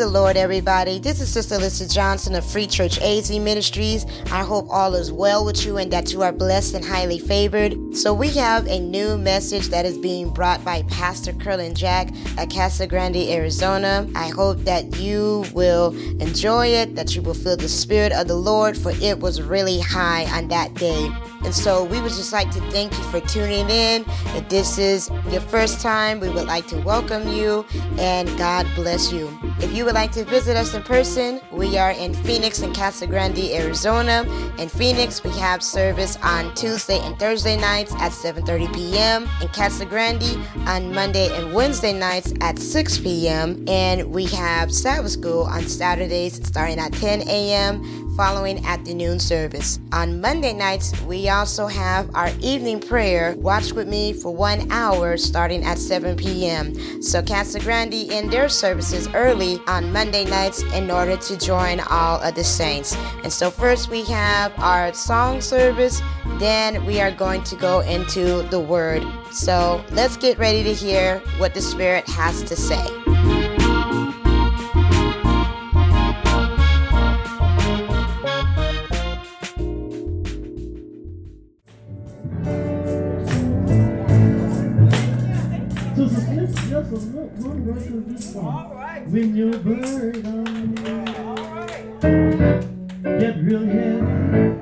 the Lord, everybody. This is Sister Lisa Johnson of Free Church AZ Ministries. I hope all is well with you and that you are blessed and highly favored. So, we have a new message that is being brought by Pastor Curlin Jack at Casa Grande, Arizona. I hope that you will enjoy it, that you will feel the Spirit of the Lord, for it was really high on that day. And so we would just like to thank you for tuning in. If this is your first time, we would like to welcome you and God bless you. If you would like to visit us in person, we are in Phoenix and Casa Grande, Arizona. In Phoenix, we have service on Tuesday and Thursday nights at 7:30 p.m. In Casa Grande on Monday and Wednesday nights at 6 p.m. And we have Sabbath school on Saturdays starting at 10 a.m following afternoon service. On Monday nights, we also have our evening prayer, Watch With Me for one hour, starting at 7 p.m. So Casa Grande in their services early on Monday nights in order to join all of the saints. And so first we have our song service, then we are going to go into the word. So let's get ready to hear what the Spirit has to say. When you're burdened. Get real heavy.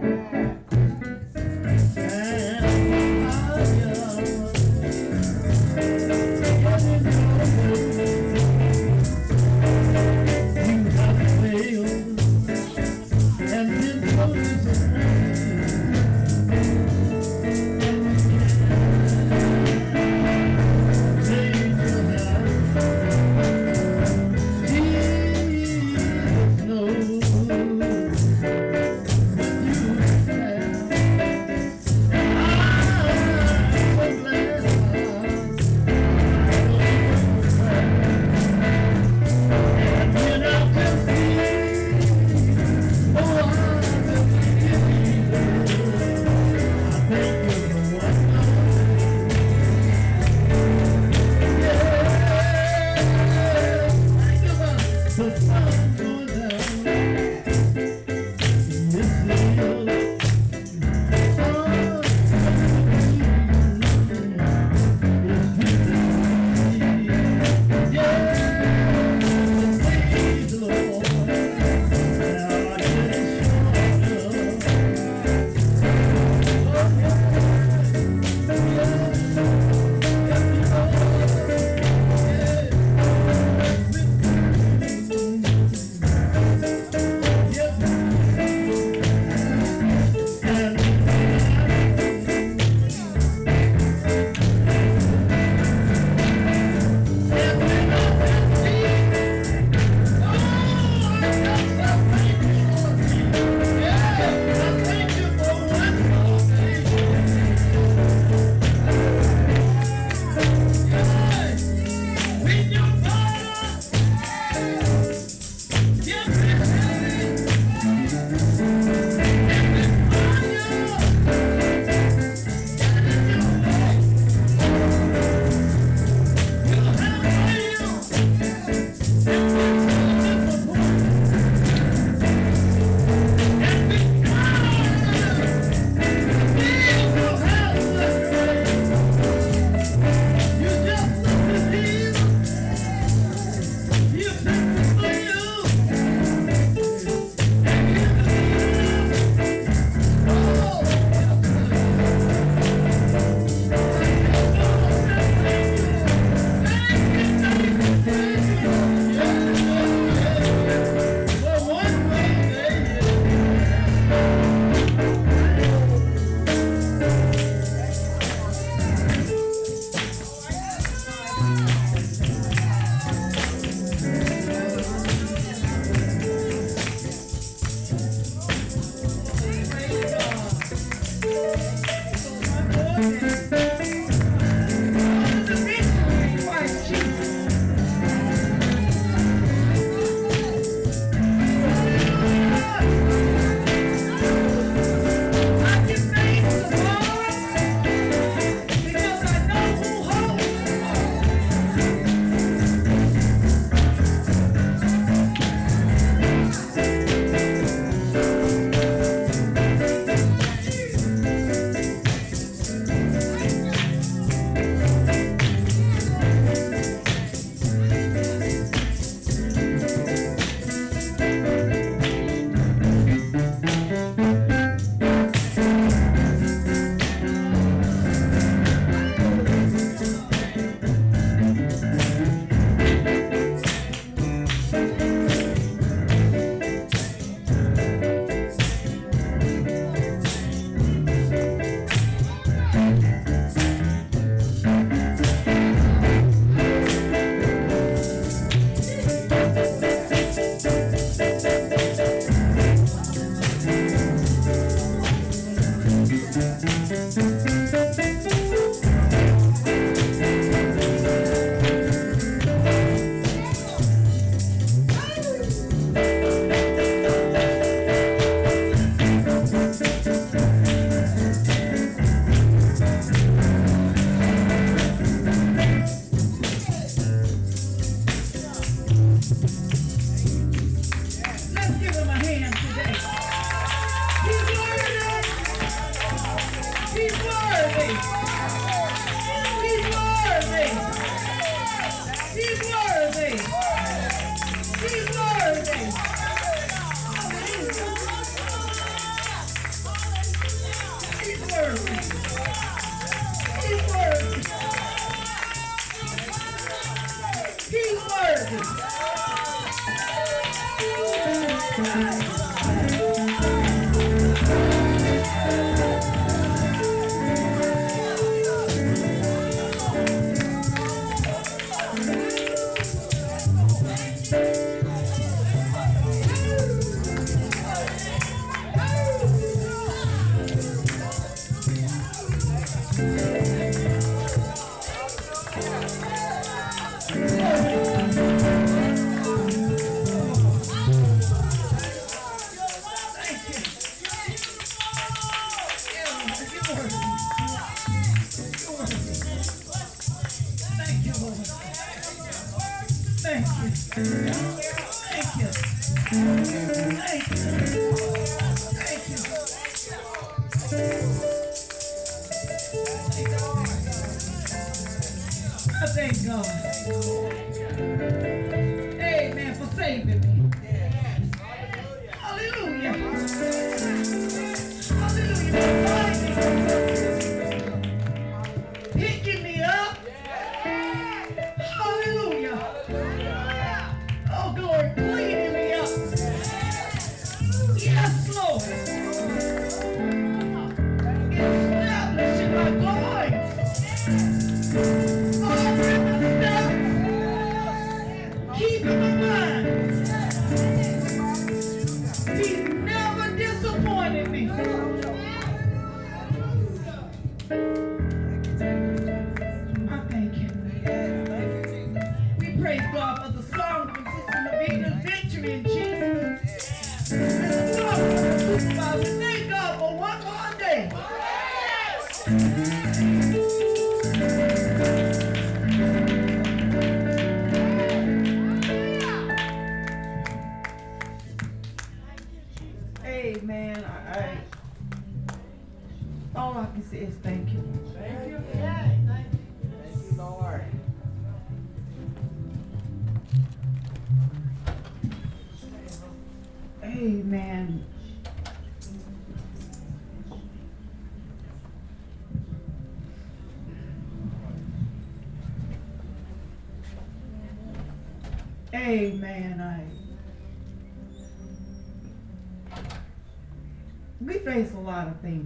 pedir.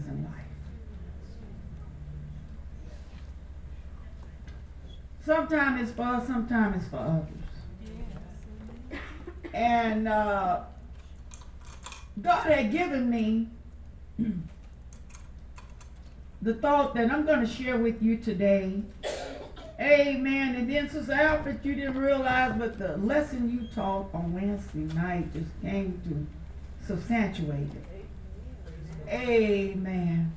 Things in life. Sometimes it's for us, sometimes it's for others. And uh, God had given me the thought that I'm going to share with you today. Amen. And then, Sister Alfred, you didn't realize, but the lesson you taught on Wednesday night just came to substantiate it. Amen.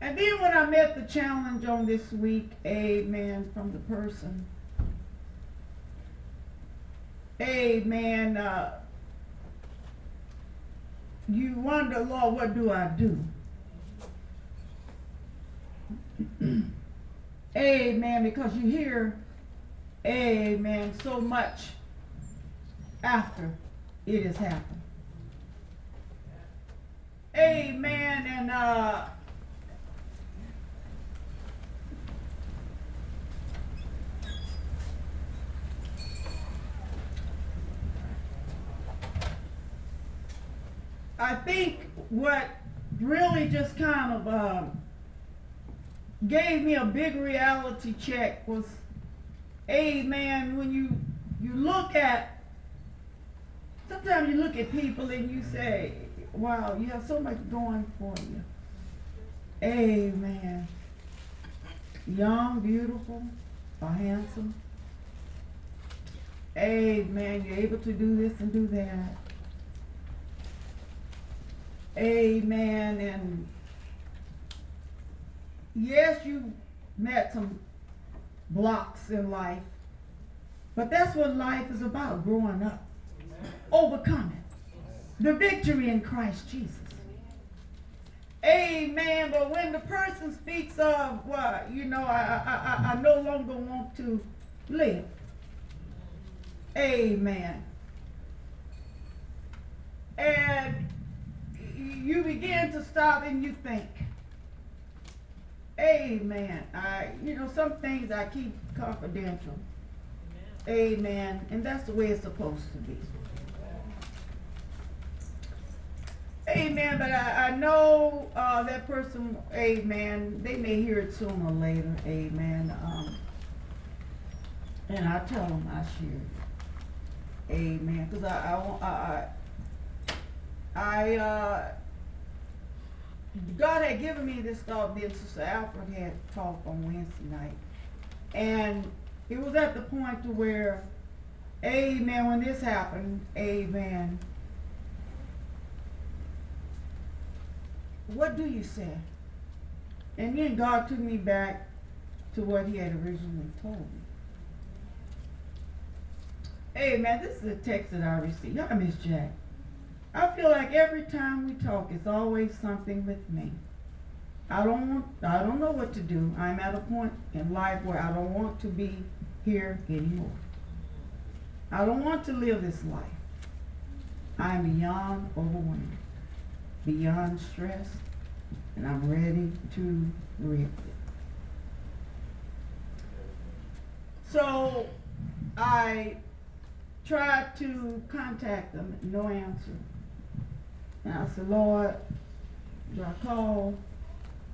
And then when I met the challenge on this week, amen, from the person, amen, uh, you wonder, Lord, what do I do? amen, because you hear, amen, so much after it has happened. Amen, and uh, I think what really just kind of um, gave me a big reality check was, amen, when you you look at, sometimes you look at people and you say, wow, you have so much going for you. Amen. Young, beautiful, or handsome. Amen. You're able to do this and do that. Amen. And yes, you met some blocks in life, but that's what life is about growing up, overcoming the victory in Christ Jesus. Amen. But when the person speaks of, well, you know, I, I, I, I no longer want to live. Amen. And you begin to stop and you think, Amen. I, you know, some things I keep confidential. Amen. And that's the way it's supposed to be. Amen. But I, I know uh, that person, amen, they may hear it sooner or later. Amen. Um, and I tell them I share it. Amen. Because I, I, I, I uh, God had given me this thought, then Sister Alfred had talked on Wednesday night. And it was at the point to where, amen, when this happened, amen, what do you say? And then God took me back to what he had originally told me. Hey man, this is a text that I received. Y'all Miss Jack. I feel like every time we talk, it's always something with me. I don't want, I don't know what to do. I'm at a point in life where I don't want to be here anymore. I don't want to live this life. I'm beyond overwhelmed, beyond stress, and I'm ready to rip it. So I tried to contact them, no answer. And I said, Lord, do I call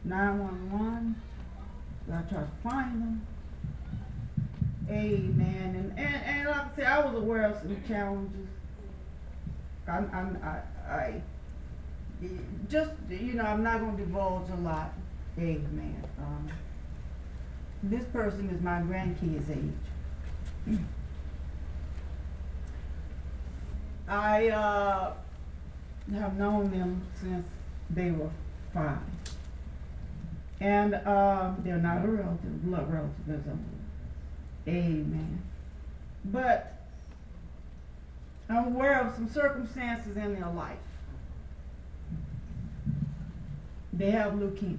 911? Do I try to find them? Amen. And, and, and like I said, I was aware of some challenges. I'm, I'm, I, I, just, you know, I'm not going to divulge a lot. Amen. Um, this person is my grandkid's age. I uh, have known them since they were five. And um, they're not a relative, blood I'm Amen. But I'm aware of some circumstances in their life. They have leukemia.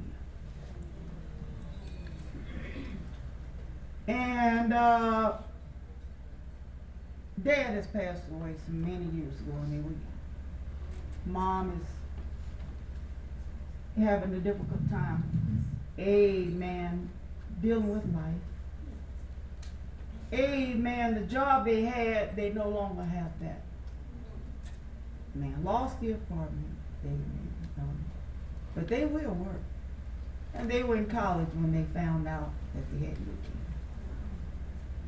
And uh, dad has passed away some many years ago, they were Mom is having a difficult time. Amen. Dealing with life. Amen. The job they had, they no longer have that. Man, lost the apartment. Amen. But they will work. And they were in college when they found out that they had leukemia.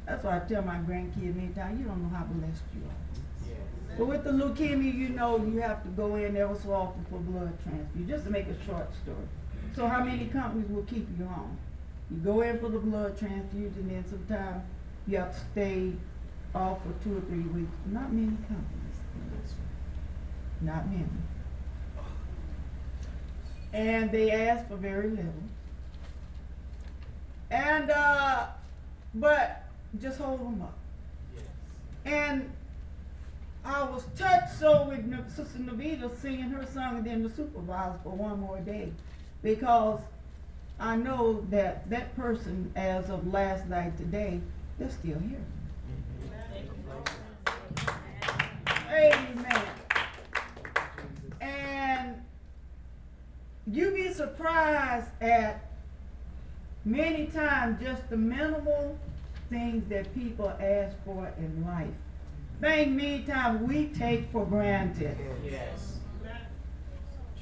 That's why I tell my grandkids many times, you don't know how blessed you are. But with the leukemia, you know you have to go in every so often for blood transfusion, just to make a short story. So how many companies will keep you on? You go in for the blood transfusion, and then sometimes you have to stay off for two or three weeks. Not many companies. Not many. And they ask for very little. And, uh, but just hold them up. And I was touched so with N- Sister Navita singing her song and then the supervisor for one more day. Because I know that that person, as of last night today, they're still here. Amen. And you be surprised at many times just the minimal things that people ask for in life. Things many times we take for granted. Yes.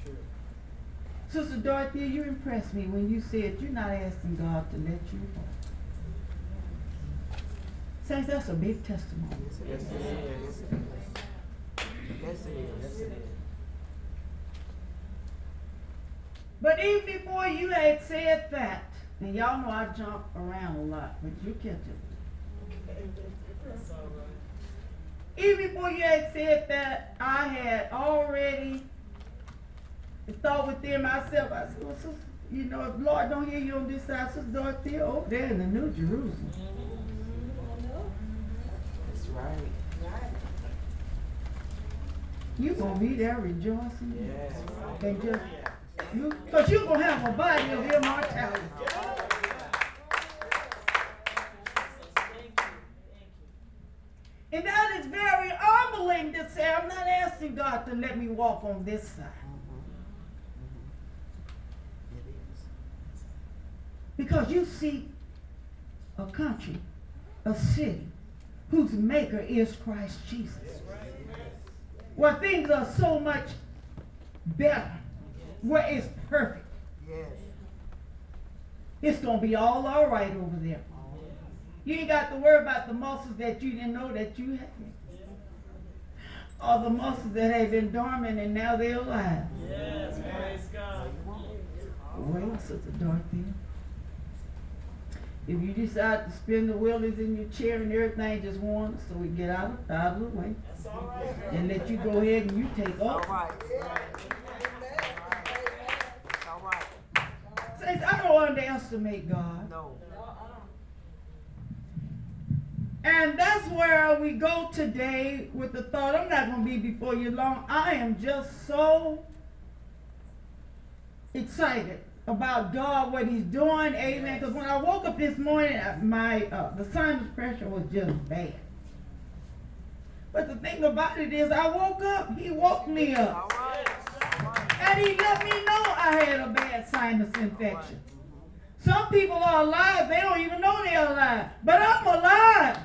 True. Sister Dorothy, you impressed me when you said you're not asking God to let you go. Saints, that's a big testimony. Yes, it is. Yes, it is. Yes, it is. But even before you had said that, and y'all know I jump around a lot, but you catch it. That's all right. Even before you had said that, I had already thought within myself, I said, well, sister, you know, if Lord don't hear you on this side, Sister Dorothy, over there in the New Jerusalem. That's right. You gonna be there rejoicing. Yes. And just, you, cause you gonna have a body of immortality. And that is very humbling to say, I'm not asking God to let me walk on this side. Because you see a country, a city, whose maker is Christ Jesus. Where things are so much better, where it's perfect. Yes. It's gonna be all all right over there. You ain't got to worry about the muscles that you didn't know that you had. Or the muscles that have been dormant and now they're alive. Yes, praise God. Well, Sister Dorothy, if you decide to spin the wheelies in your chair and everything, just warn us so we get out of, out of the way. That's all right. And let you go ahead and you take All off. right. It's all right. Don't underestimate God. No. And that's where we go today with the thought. I'm not going to be before you long. I am just so excited about God, what He's doing. Amen. Because when I woke up this morning, uh, my uh, the sinus pressure was just bad. But the thing about it is, I woke up. He woke me up, All right. All right. and He let me know I had a bad sinus infection. Some people are alive; they don't even know they're alive. But I'm alive.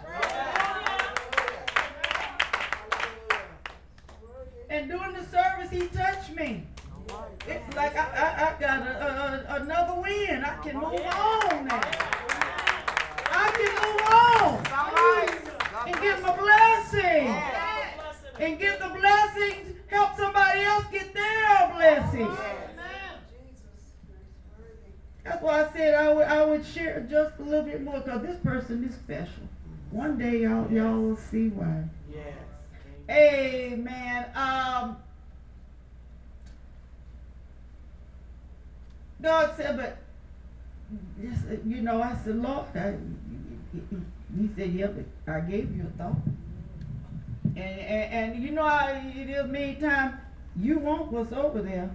And during the service, He touched me. It's like I, I, I got a, a, another win. I can move on now. I can move on and get my blessing. And get the blessings, help somebody else get their blessings. That's why I said I would, I would share just a little bit more because this person is special. One day y'all y'all will see why. Yes. Amen. Um, God said, but yes, you know, I said, Lord, I, he said, yeah, but I gave you a thought. And, and, and you know how it is many times you want what's over there,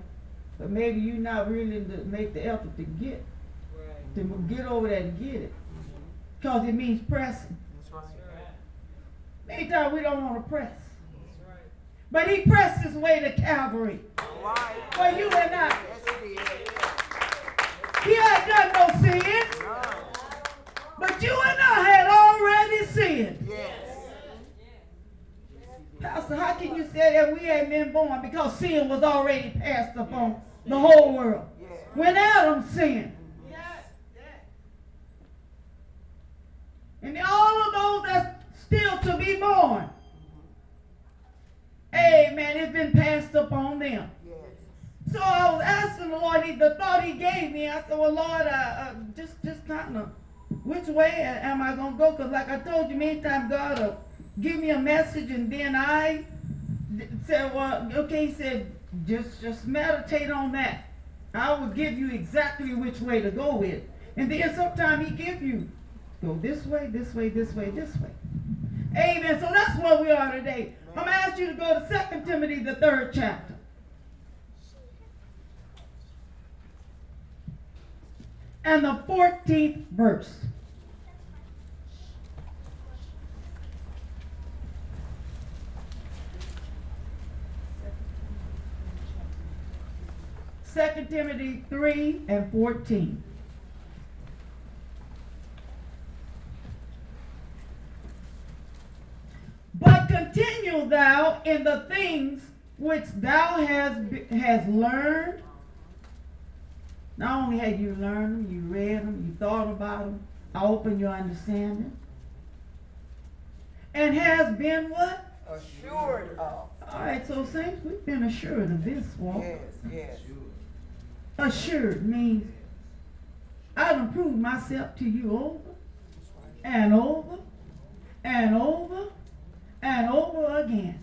but maybe you're not willing to make the effort to get to get over there and get it. Mm-hmm. Because it means pressing. That's right. Many times we don't want to press. But he pressed his way to Calvary. All right. For you and I. Yes, it is. He had done no sin. No. But you and I had already sinned. Yes. Pastor, how can you say that we ain't been born? Because sin was already passed upon the whole world. Yes. When Adam sinned. And all of those that's still to be born. Amen. It's been passed upon them. So I was asking the Lord, he, the thought he gave me, I said, well, Lord, uh, uh, just, just kind of, which way am I going to go? Because like I told you many times, God will give me a message and then I said, well, okay, he said, just, just meditate on that. I will give you exactly which way to go with. And then sometimes he give you, go this way, this way, this way, this way. Amen. So that's where we are today. I'm going to ask you to go to 2 Timothy, the third chapter. and the 14th verse. Second Timothy 3 and 14. But continue thou in the things which thou hast, hast learned not only had you learned them, you read them, you thought about them, I opened your understanding. And has been what? Assured of. All right, so saints, we've been assured of this walk. Yes. Yes. Assured means I done proved myself to you over and over and over and over again,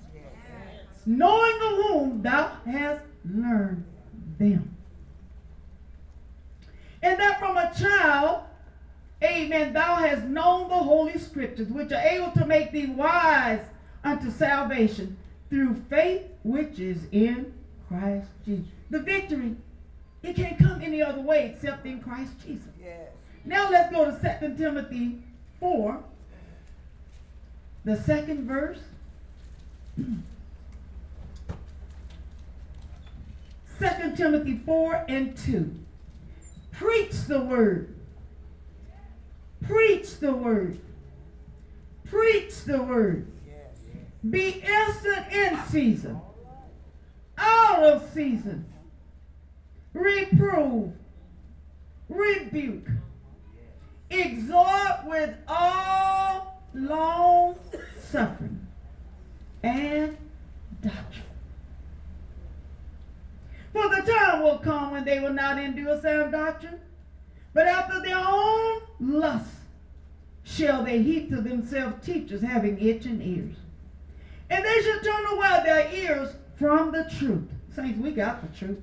knowing of whom thou hast learned them. And that from a child, amen, thou hast known the holy scriptures, which are able to make thee wise unto salvation through faith which is in Christ Jesus. The victory, it can't come any other way except in Christ Jesus. Yes. Now let's go to 2 Timothy 4, the second verse. 2 Timothy 4 and 2. Preach the word. Preach the word. Preach the word. Be instant in season, out of season. Reprove, rebuke, exhort with all long suffering and doctrine. For the time will come when they will not endure sound doctrine, but after their own lust shall they heap to themselves teachers having itching ears. And they shall turn away their ears from the truth. Saints, we got the truth.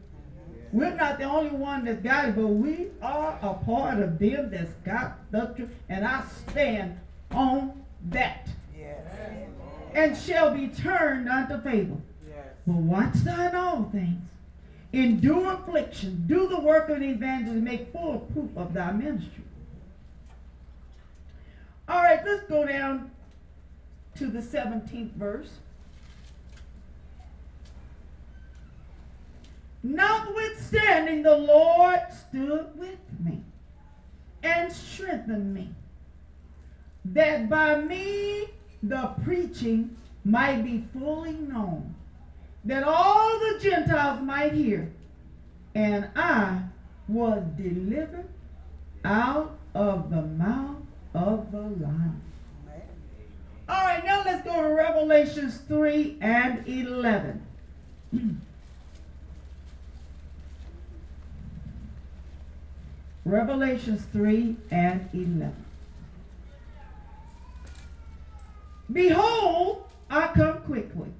We're not the only one that's got it, but we are a part of them that's got the truth. And I stand on that, Yes. and shall be turned unto favor. Yes. But watch thine all things. Endure affliction. Do the work of an evangelist. Make full proof of thy ministry. All right, let's go down to the 17th verse. Notwithstanding, the Lord stood with me and strengthened me, that by me the preaching might be fully known, that all the Gentiles might hear, and I was delivered out of the mouth of the lion. All right, now let's go to Revelations 3 and 11. Revelations 3 and 11. Behold, I come quickly.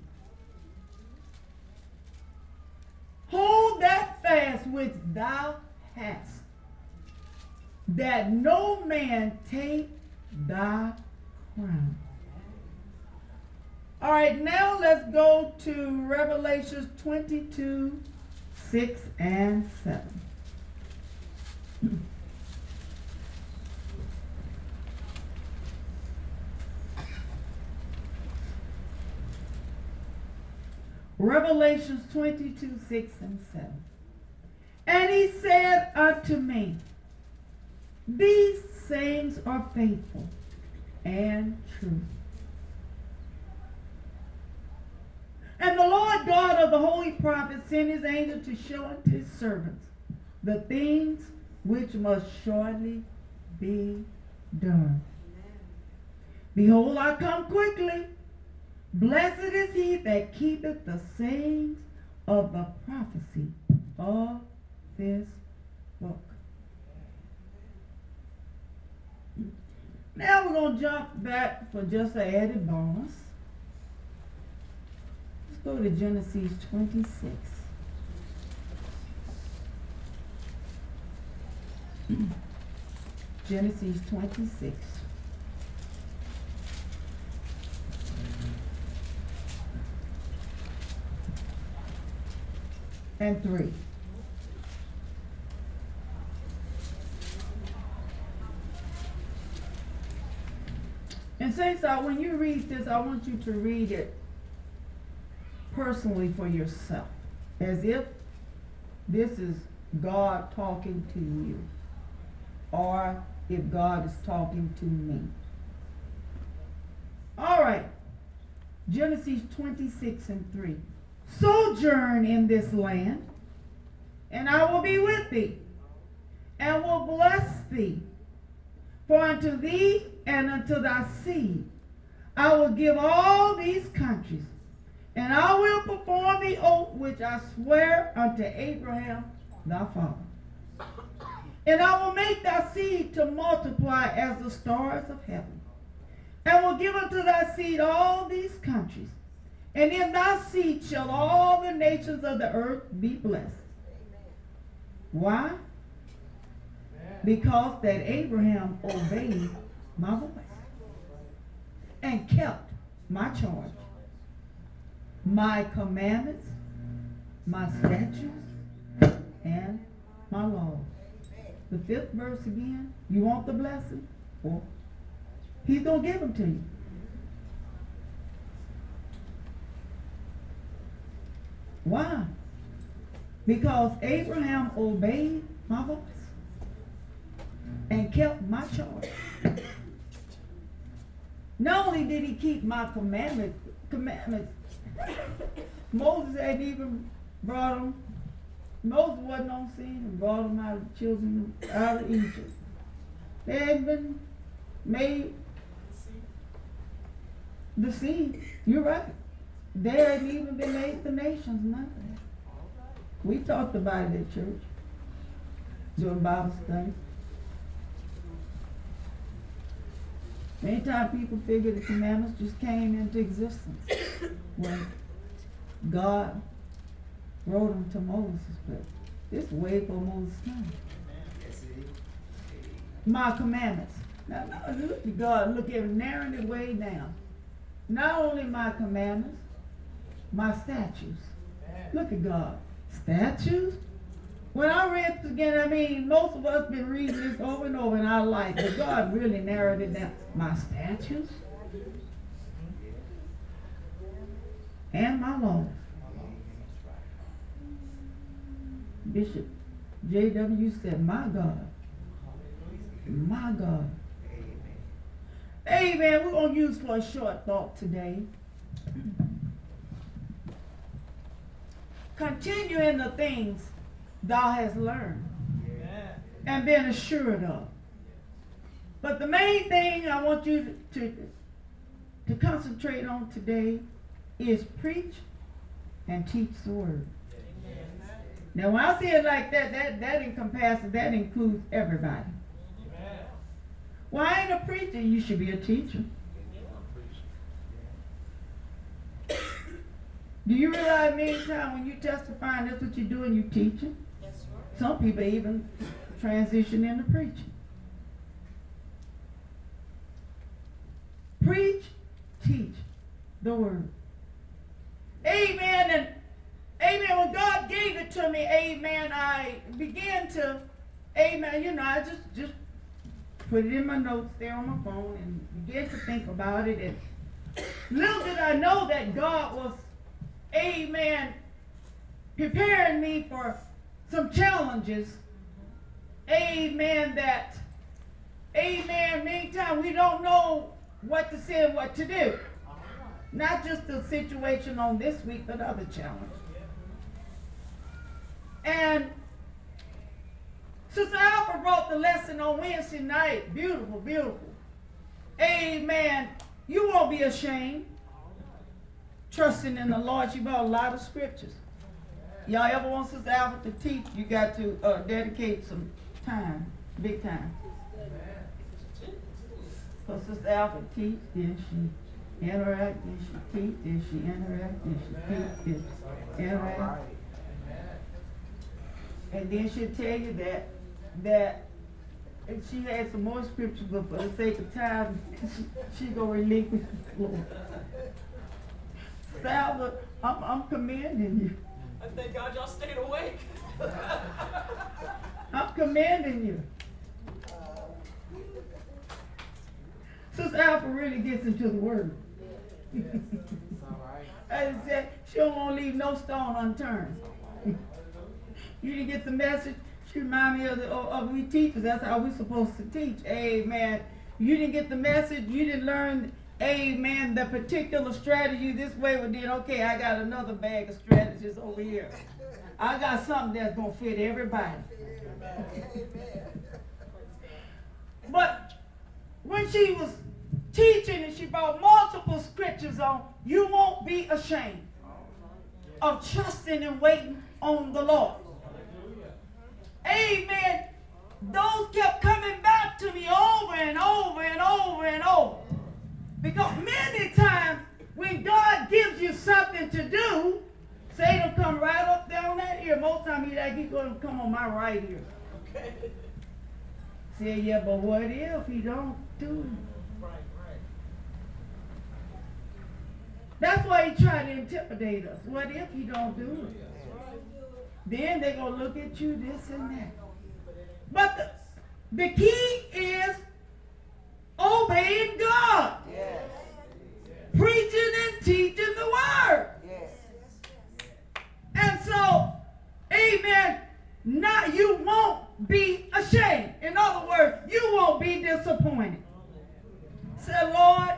Hold that fast which thou hast, that no man take thy crown. All right, now let's go to Revelations 22, 6 and 7. Revelations 22, 6 and 7. And he said unto me, These sayings are faithful and true. And the Lord God of the holy prophets sent his angel to show unto his servants the things which must shortly be done. Behold, I come quickly. Blessed is he that keepeth the sayings of the prophecy of this book. Now we're going to jump back for just an added bonus. Let's go to Genesis 26. Genesis 26. And 3. And saints, uh, when you read this, I want you to read it personally for yourself, as if this is God talking to you, or if God is talking to me. All right, Genesis 26 and 3. Sojourn in this land, and I will be with thee, and will bless thee. For unto thee and unto thy seed I will give all these countries, and I will perform the oath which I swear unto Abraham thy father. And I will make thy seed to multiply as the stars of heaven, and will give unto thy seed all these countries. And in thy seed shall all the nations of the earth be blessed. Why? Because that Abraham obeyed my voice and kept my charge, my commandments, my statutes, and my laws. The fifth verse again, you want the blessing? Well, he's going to give them to you. Why? Because Abraham obeyed my voice and kept my charge. Not only did he keep my commandment, commandments, Moses hadn't even brought them. Moses wasn't on scene and brought them out of the children out of Egypt. They had been made the seed. You're right. They hadn't even been made the nations, that. We talked about it at church during Bible study. Many times people figure the commandments just came into existence when God wrote them to Moses, but it's way before Moses' time. My commandments. Now, look God, look at narrowing it way down. Not only my commandments, my statutes. Look at God. Statutes? When I read this again, I mean, most of us been reading this over and over in our life, but God really narrowed it down. My statutes and my laws. Bishop J.W. said, My God, my God. Amen. Amen. We're going to use for a short thought today. Continue in the things thou hast learned and been assured of. But the main thing I want you to, to, to concentrate on today is preach and teach the word. Now, when I say it like that, that, that encompasses, that includes everybody. Well, I ain't a preacher. You should be a teacher. Do you realize many times when you testifying, that's what you're doing, You're teaching? Yes, Some people even transition into preaching. Preach, teach the word. Amen. And amen. When God gave it to me, amen, I began to, amen, you know, I just just put it in my notes there on my phone and began to think about it. And little did I know that God was, amen, preparing me for some challenges. Amen. That, amen, many times we don't know what to say and what to do. Not just the situation on this week, but other challenges. And Sister Alpha brought the lesson on Wednesday night. Beautiful, beautiful. Amen. You won't be ashamed. Trusting in the Lord. She brought a lot of scriptures. Y'all ever want Sister Alpha to teach, you got to uh, dedicate some time, big time. So Sister Alpha teach, then she interact, then she teach, then she interact, then she teach, then interact. And then she'll tell you that, that if she had some more scriptures, but for the sake of time, she, she gonna relinquish the floor. Salva, I'm, I'm commending you. I thank God y'all stayed awake. I'm commending you. Sister Alpha really gets into the word. As I said, she don't want to leave no stone unturned. You didn't get the message. She remind me of, the, of, of we teachers. That's how we supposed to teach. Amen. You didn't get the message. You didn't learn. Amen. The particular strategy this way. Well, then okay, I got another bag of strategies over here. I got something that's gonna fit everybody. But when she was teaching and she brought multiple scriptures on, you won't be ashamed of trusting and waiting on the Lord. Amen. Those kept coming back to me over and over and over and over. Because many times when God gives you something to do, Satan come right up there on that ear. Most time he like he's gonna come on my right ear. Okay. Say, yeah, but what if he don't do it? Right, right. That's why he tried to intimidate us. What if he don't do it? Then they're gonna look at you this and that. But the, the key is obeying God, Yes. preaching and teaching the word. Yes. And so, amen, not you won't be ashamed. In other words, you won't be disappointed. Say, Lord,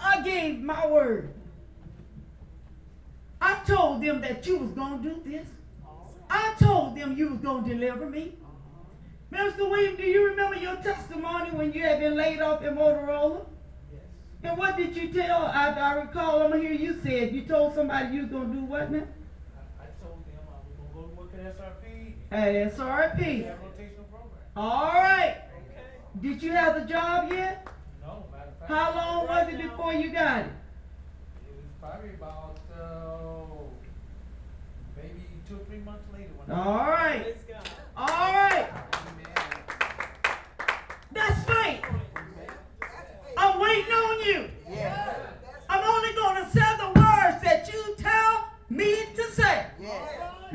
I gave my word. I told them that you was going to do this. I told them you was going to deliver me. Mr. William, do you remember your testimony when you had been laid off in Motorola? Yes. And what did you tell? I, I recall, I'm going to hear you said you told somebody you was gonna do what now? I, I told them I was gonna go to work at SRP. At SRP. Rotational program. All right. Okay. Did you have the job yet? No, matter of fact. How long was it before you got it? It was probably about, uh, two three months later. All right. All right. That's faith. I'm waiting on you. Yeah. I'm only going to say the words that you tell me to say. Yeah.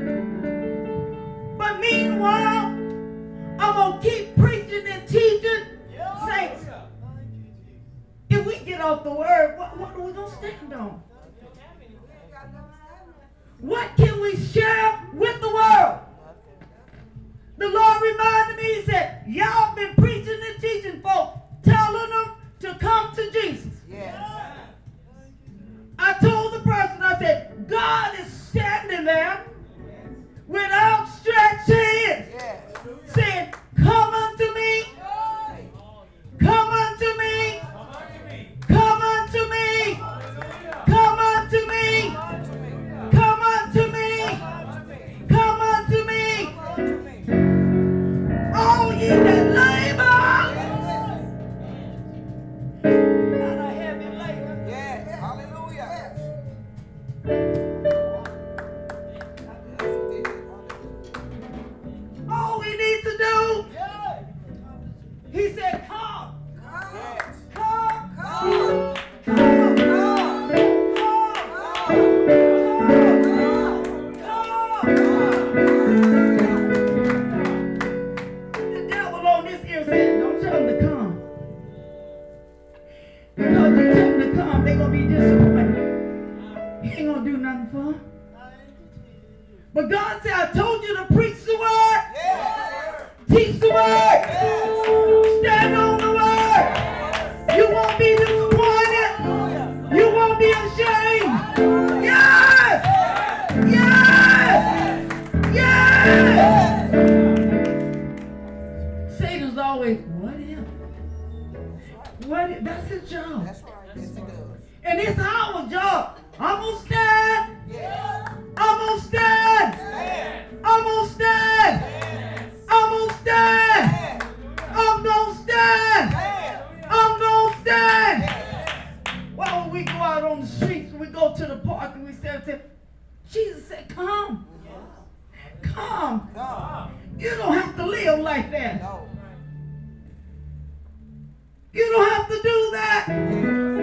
But meanwhile, I'm going to keep preaching and teaching yeah. saints. If we get off the word, what, what are we going to stand on? What we share with the world. The Lord reminded me, He said, Y'all been preaching and teaching folks, telling them to come to Jesus. Yes. I told the person, I said, God is standing there But that's his job. That's right. Yes. And it's our job. I'm going stand. Yes. I'm going stand. Yes. I'm going stand. Yes. I'm going stand. Yes. I'm going stand. Yes. I'm going stand. Yes. Why when we go out on the streets, we go to the park and we stand and say, Jesus said, come. Yes. Come. come. You don't have to live like that. No. You don't have to do that.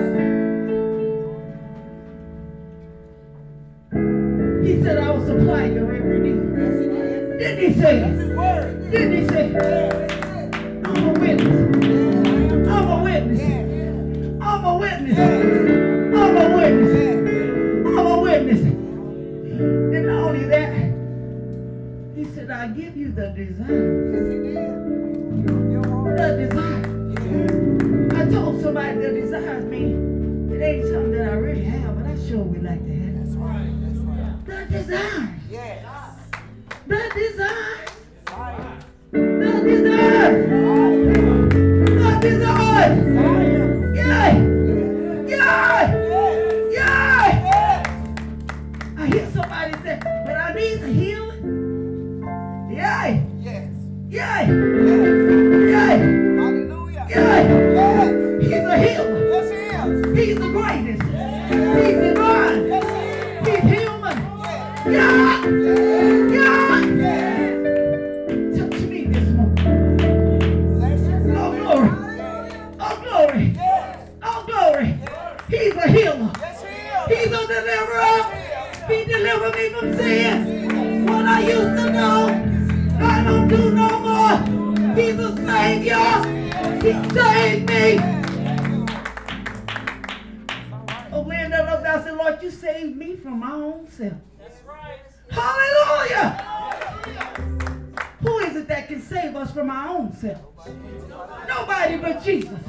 name of Jesus.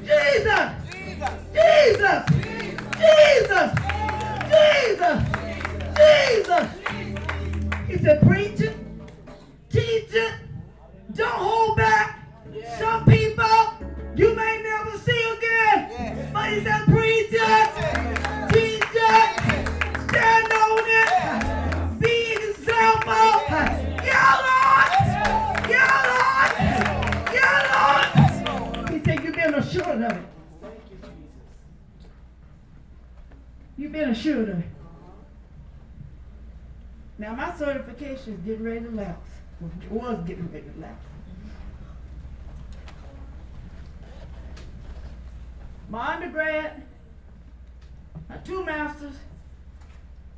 Jesus. Jesus. Jesus. Jesus. Jesus. He said, preach it, teach it, don't hold back. Some people you may never see again. But he said, been of it. Now my certification is getting ready to lapse. It was getting ready to lapse. My undergrad, my two masters,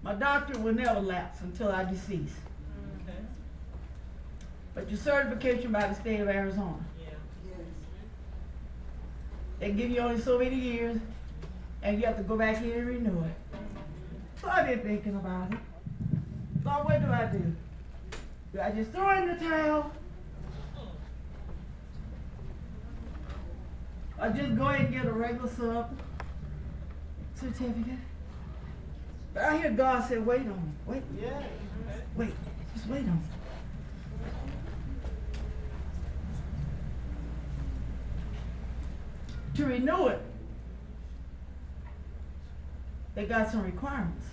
my doctorate will never lapse until I decease. But your certification by the state of Arizona. They give you only so many years, and you have to go back in and renew it. So I've been thinking about it. Lord, what do I do? Do I just throw in the towel? Or just go ahead and get a regular sub certificate? But I hear God say, wait on it. Wait. Wait. Just wait on it. To renew it, they got some requirements.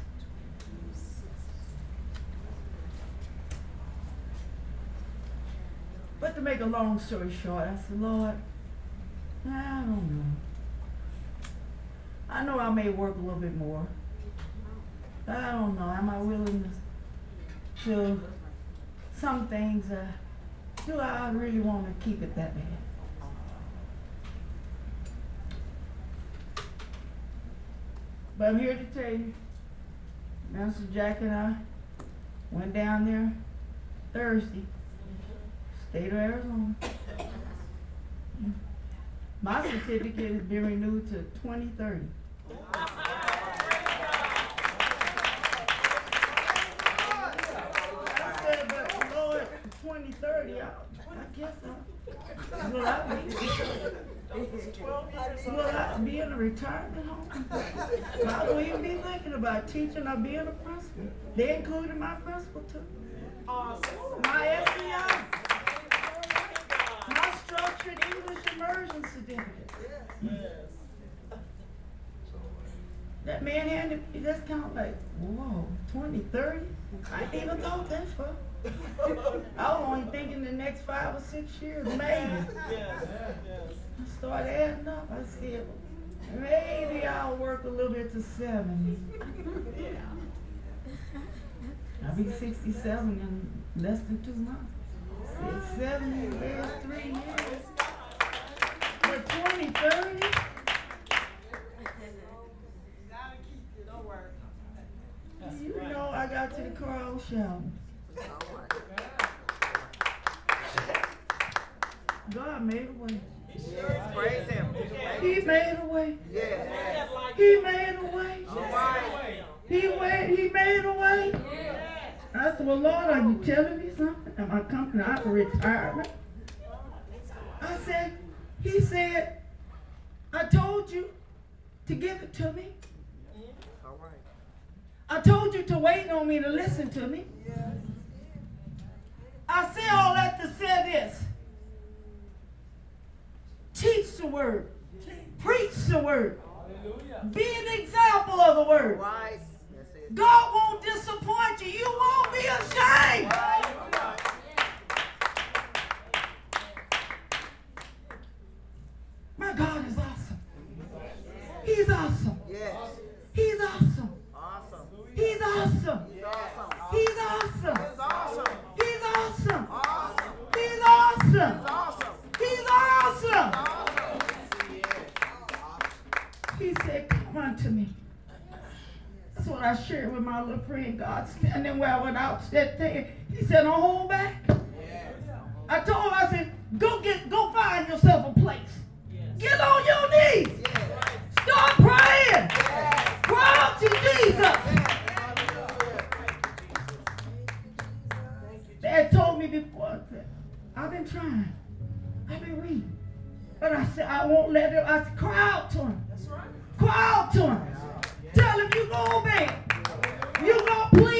But to make a long story short, I said, Lord, I don't know. I know I may work a little bit more. I don't know. Am I willing to, to some things? Uh, do I really want to keep it that bad? But I'm here to tell you, Master Jack and I went down there Thursday, state of Arizona. My certificate has been renewed to twenty thirty. I said, but Lord, twenty thirty, I, I guess I, will I be, will I be in a retirement home? I don't even be thinking about teaching or being a principal. They included my principal too. Awesome. My SEI, my structured English immersion certificate. Yes. That man handed me, that's kind of like, whoa, 20, 30? I ain't even thought that far. I was only thinking the next five or six years, maybe. I started adding up. I said, maybe I'll work a little bit to 70. yeah. I'll be 67 in less than two months. I said 70 years, three years. But 20, 30? You know, I got to the car, I was shouting. God made a way. Praise him. He made a way. Yeah. He made a way. He wait, he made a way. I said, well, Lord, are you telling me something? Am I coming out of retirement? I said, he said, I told you to give it to me. All right. I told you to wait on me to listen to me. I say all that to say this. Teach the word. Preach the word. Be an example of the word. Right. God won't disappoint you. You won't be ashamed. My God is awesome. He's awesome. Yes. I shared with my little friend, God, standing where I went out that day. He said, Don't hold back. I told him, I said, Go get, go find yourself a place. Get on your knees. Start praying. Cry out to Jesus. Dad told me before, I've been trying. I've been reading. But I said, I won't let it. I said, cry out to him. That's right. Cry out to him. Tell him you gonna obey. You gonna please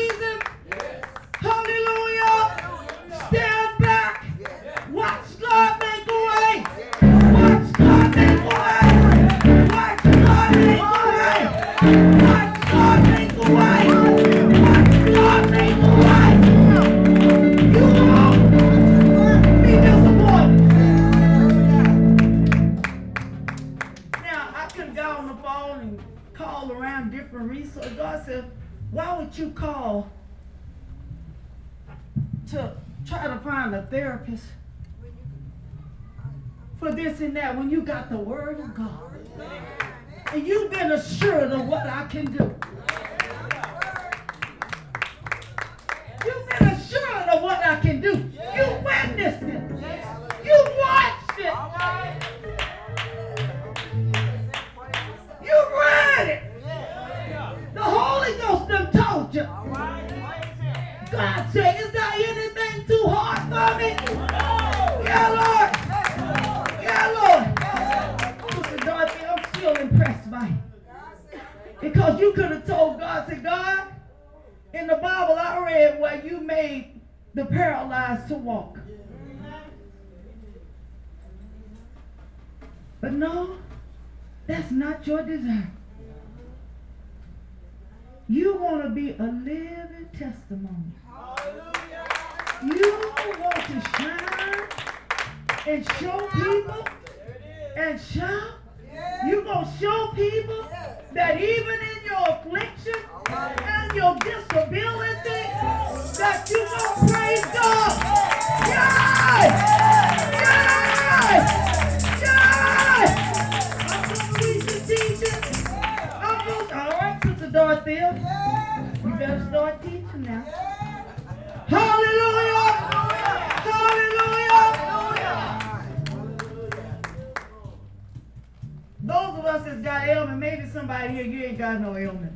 got no ailment.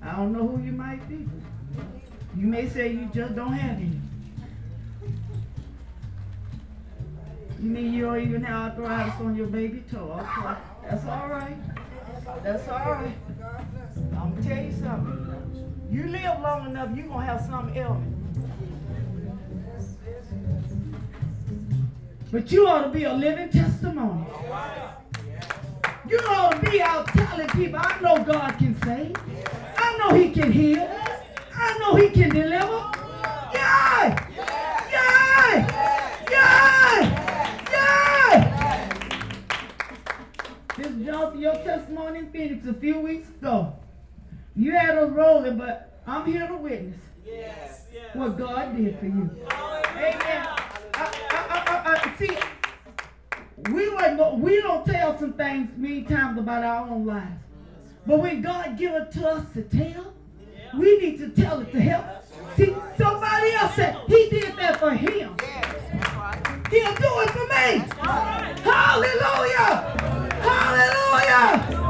I don't know who you might be. You may say you just don't have any. You mean you don't even have arthritis on your baby toe? Okay, that's all right. That's all right. I'm gonna tell you something. You live long enough, you're gonna have some ailment. But you ought to be a living testimony. You to be out telling people, I know God can save. I know He can heal. I know He can deliver. Yay! Yay! Yay! Yay! This Johnson, your testimony in Phoenix a few weeks ago. You had us rolling, but I'm here to witness what God did for you. Amen. I, I, I, see, we we don't tell some things many times about our own lives. But when God give it to us to tell, we need to tell it to help. See, somebody else said he did that for him. He'll do it for me. Hallelujah. Hallelujah.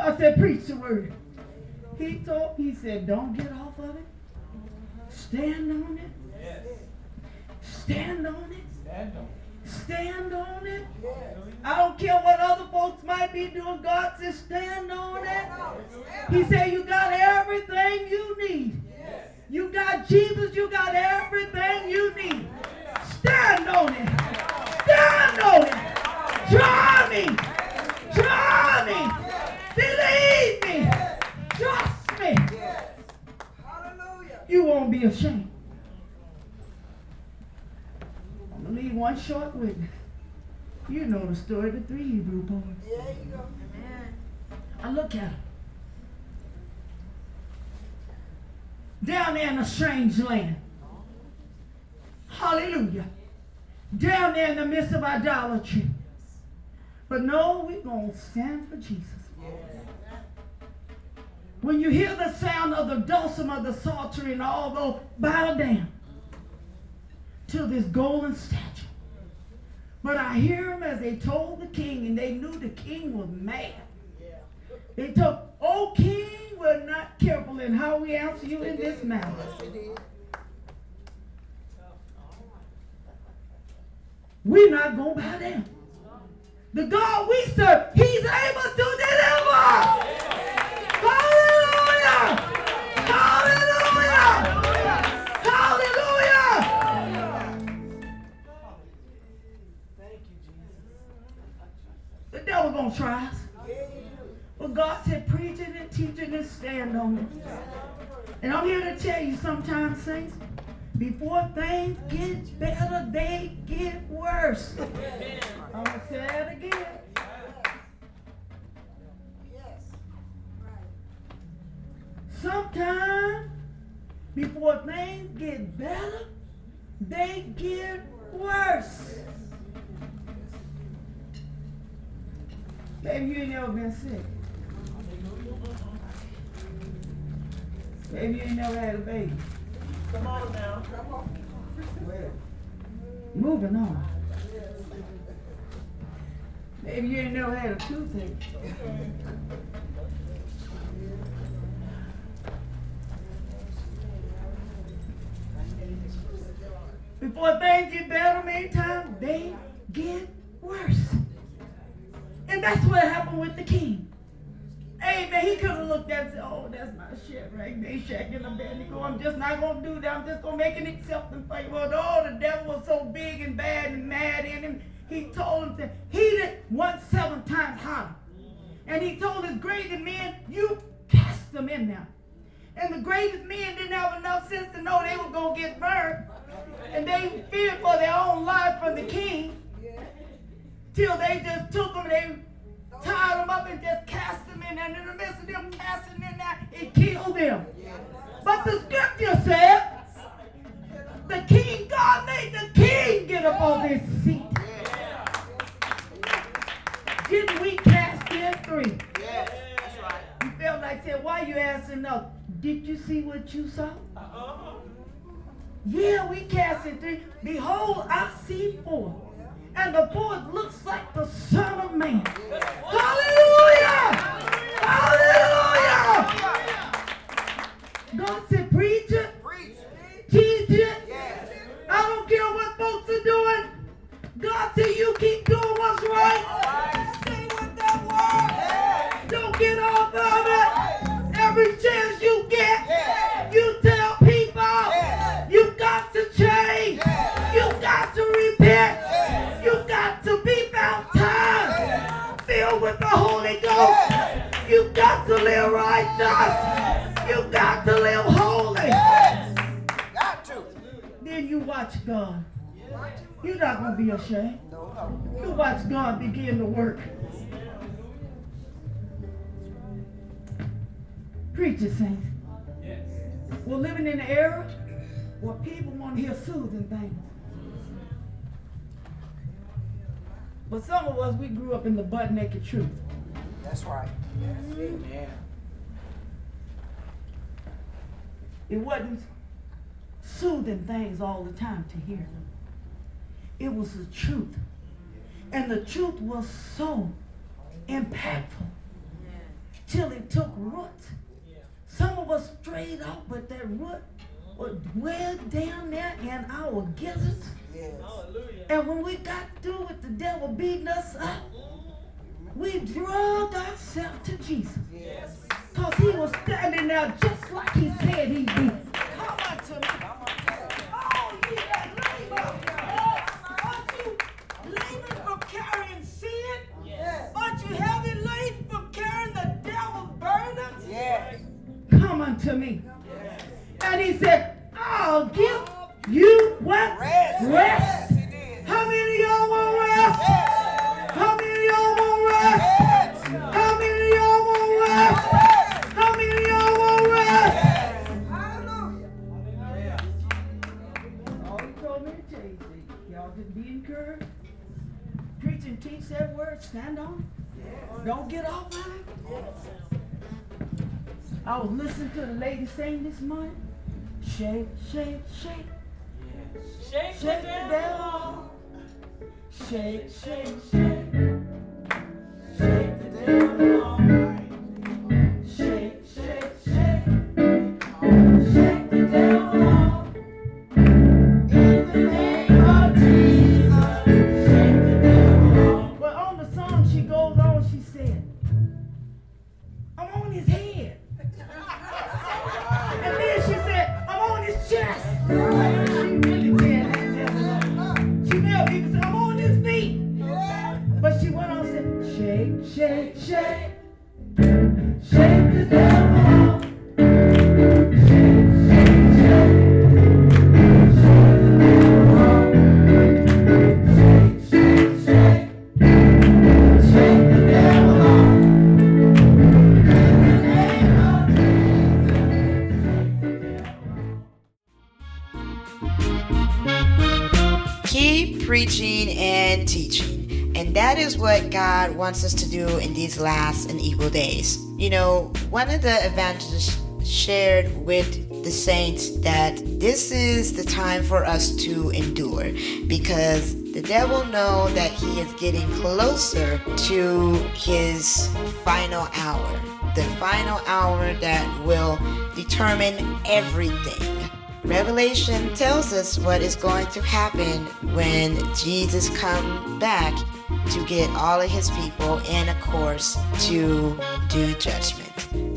I said, preach the word. He told, he said, don't get off of it. Stand on it. Yes. Stand on it. Stand on it. Stand on it. Yes. I don't care what other folks might be doing. God says, stand on it. He said, you got everything you need. You got Jesus. You got everything you need. Stand on it. Stand on it. Johnny. me. You won't be ashamed. I'm going to leave one short witness. You know the story of the three Hebrew boys. Yeah, you go. Amen. I look at them. Down there in a strange land. Hallelujah. Down there in the midst of idolatry. But no, we're going to stand for Jesus. When you hear the sound of the dulcimer, the psaltery, and all those, bow down to this golden statue. But I hear them as they told the king, and they knew the king was mad. They told, Oh, king, we're not careful in how we answer you in this matter. We're not going to bow down. The God we serve, He's able to deliver. The devil gonna try us. But God said, preach it and teach it and stand on it. And I'm here to tell you sometimes, saints, Before things get better, they get worse. I'm gonna say that again. Sometimes, before things get better, they get worse. Maybe you ain't never been sick. Maybe you ain't never had a baby. Come on now. Well, moving on. Maybe you ain't never had a toothache. Before things get better, many times they get worse. And that's what happened with the king. Amen. he could have looked at and said, Oh, that's my Shadrach? Meshach and Abednego. I'm just not gonna do that. I'm just gonna make an exception for you. Well, oh, the devil was so big and bad and mad in him. He told him to heat it once seven times hotter. And he told his greatest men, You cast them in there. And the greatest men didn't have enough sense to know they were gonna get burned. And they feared for their own life from the king. Till they just took them, they tied them up and just cast them in. And in the midst of them casting in there, it killed them. But the scripture said, the king, God made the king get up on his seat. Didn't we cast in three? Yes, that's right. You felt like saying, why you asking us? Did you see what you saw? Uh-huh. Yeah, we cast in three. Behold, I see four. And the fourth looks like the Son of Man. Hallelujah! Hallelujah! God said, preach it, Preach. teach it. Yes. I don't care what folks are doing. God said, you keep doing what's right. You got to live righteous. You got to live holy. Got to. Then you watch God. You're not going to be ashamed. You watch God begin to work. Preach it, saints. Yes. We're living in an era where people want to hear soothing things. But some of us, we grew up in the butt naked truth. That's right. Yes. Amen. It wasn't soothing things all the time to hear. It was the truth. And the truth was so impactful till it took root. Some of us strayed off, but that root was well down there in our gizzards. Yes. And when we got through with the devil beating us up, we drugged ourselves to Jesus. Yes. Because he was standing there just like he said he'd be. Come on to me. I'm gonna tell oh, you. Oh, ye morning. Shake, shake, shake. Shake, Shake the devil. Shake, shake. Shake wants us to do in these last and evil days. You know, one of the advantages shared with the saints that this is the time for us to endure because the devil know that he is getting closer to his final hour the final hour that will determine everything revelation tells us what is going to happen when jesus comes back to get all of his people and of course to do judgment.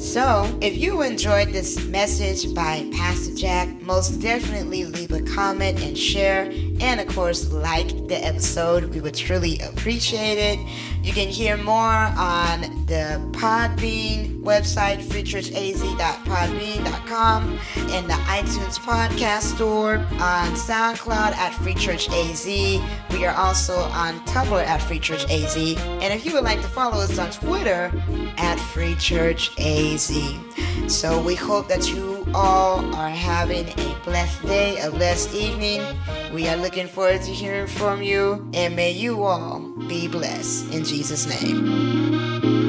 So, if you enjoyed this message by Pastor Jack, most definitely leave a comment and share, and of course, like the episode. We would truly appreciate it. You can hear more on the Podbean website, freechurchaz.podbean.com, and the iTunes podcast store, on SoundCloud at Free Church AZ. We are also on Tumblr at Free Church AZ. And if you would like to follow us on Twitter at Free Church AZ. So we hope that you all are having a blessed day, a blessed evening. We are looking forward to hearing from you, and may you all be blessed in Jesus' name.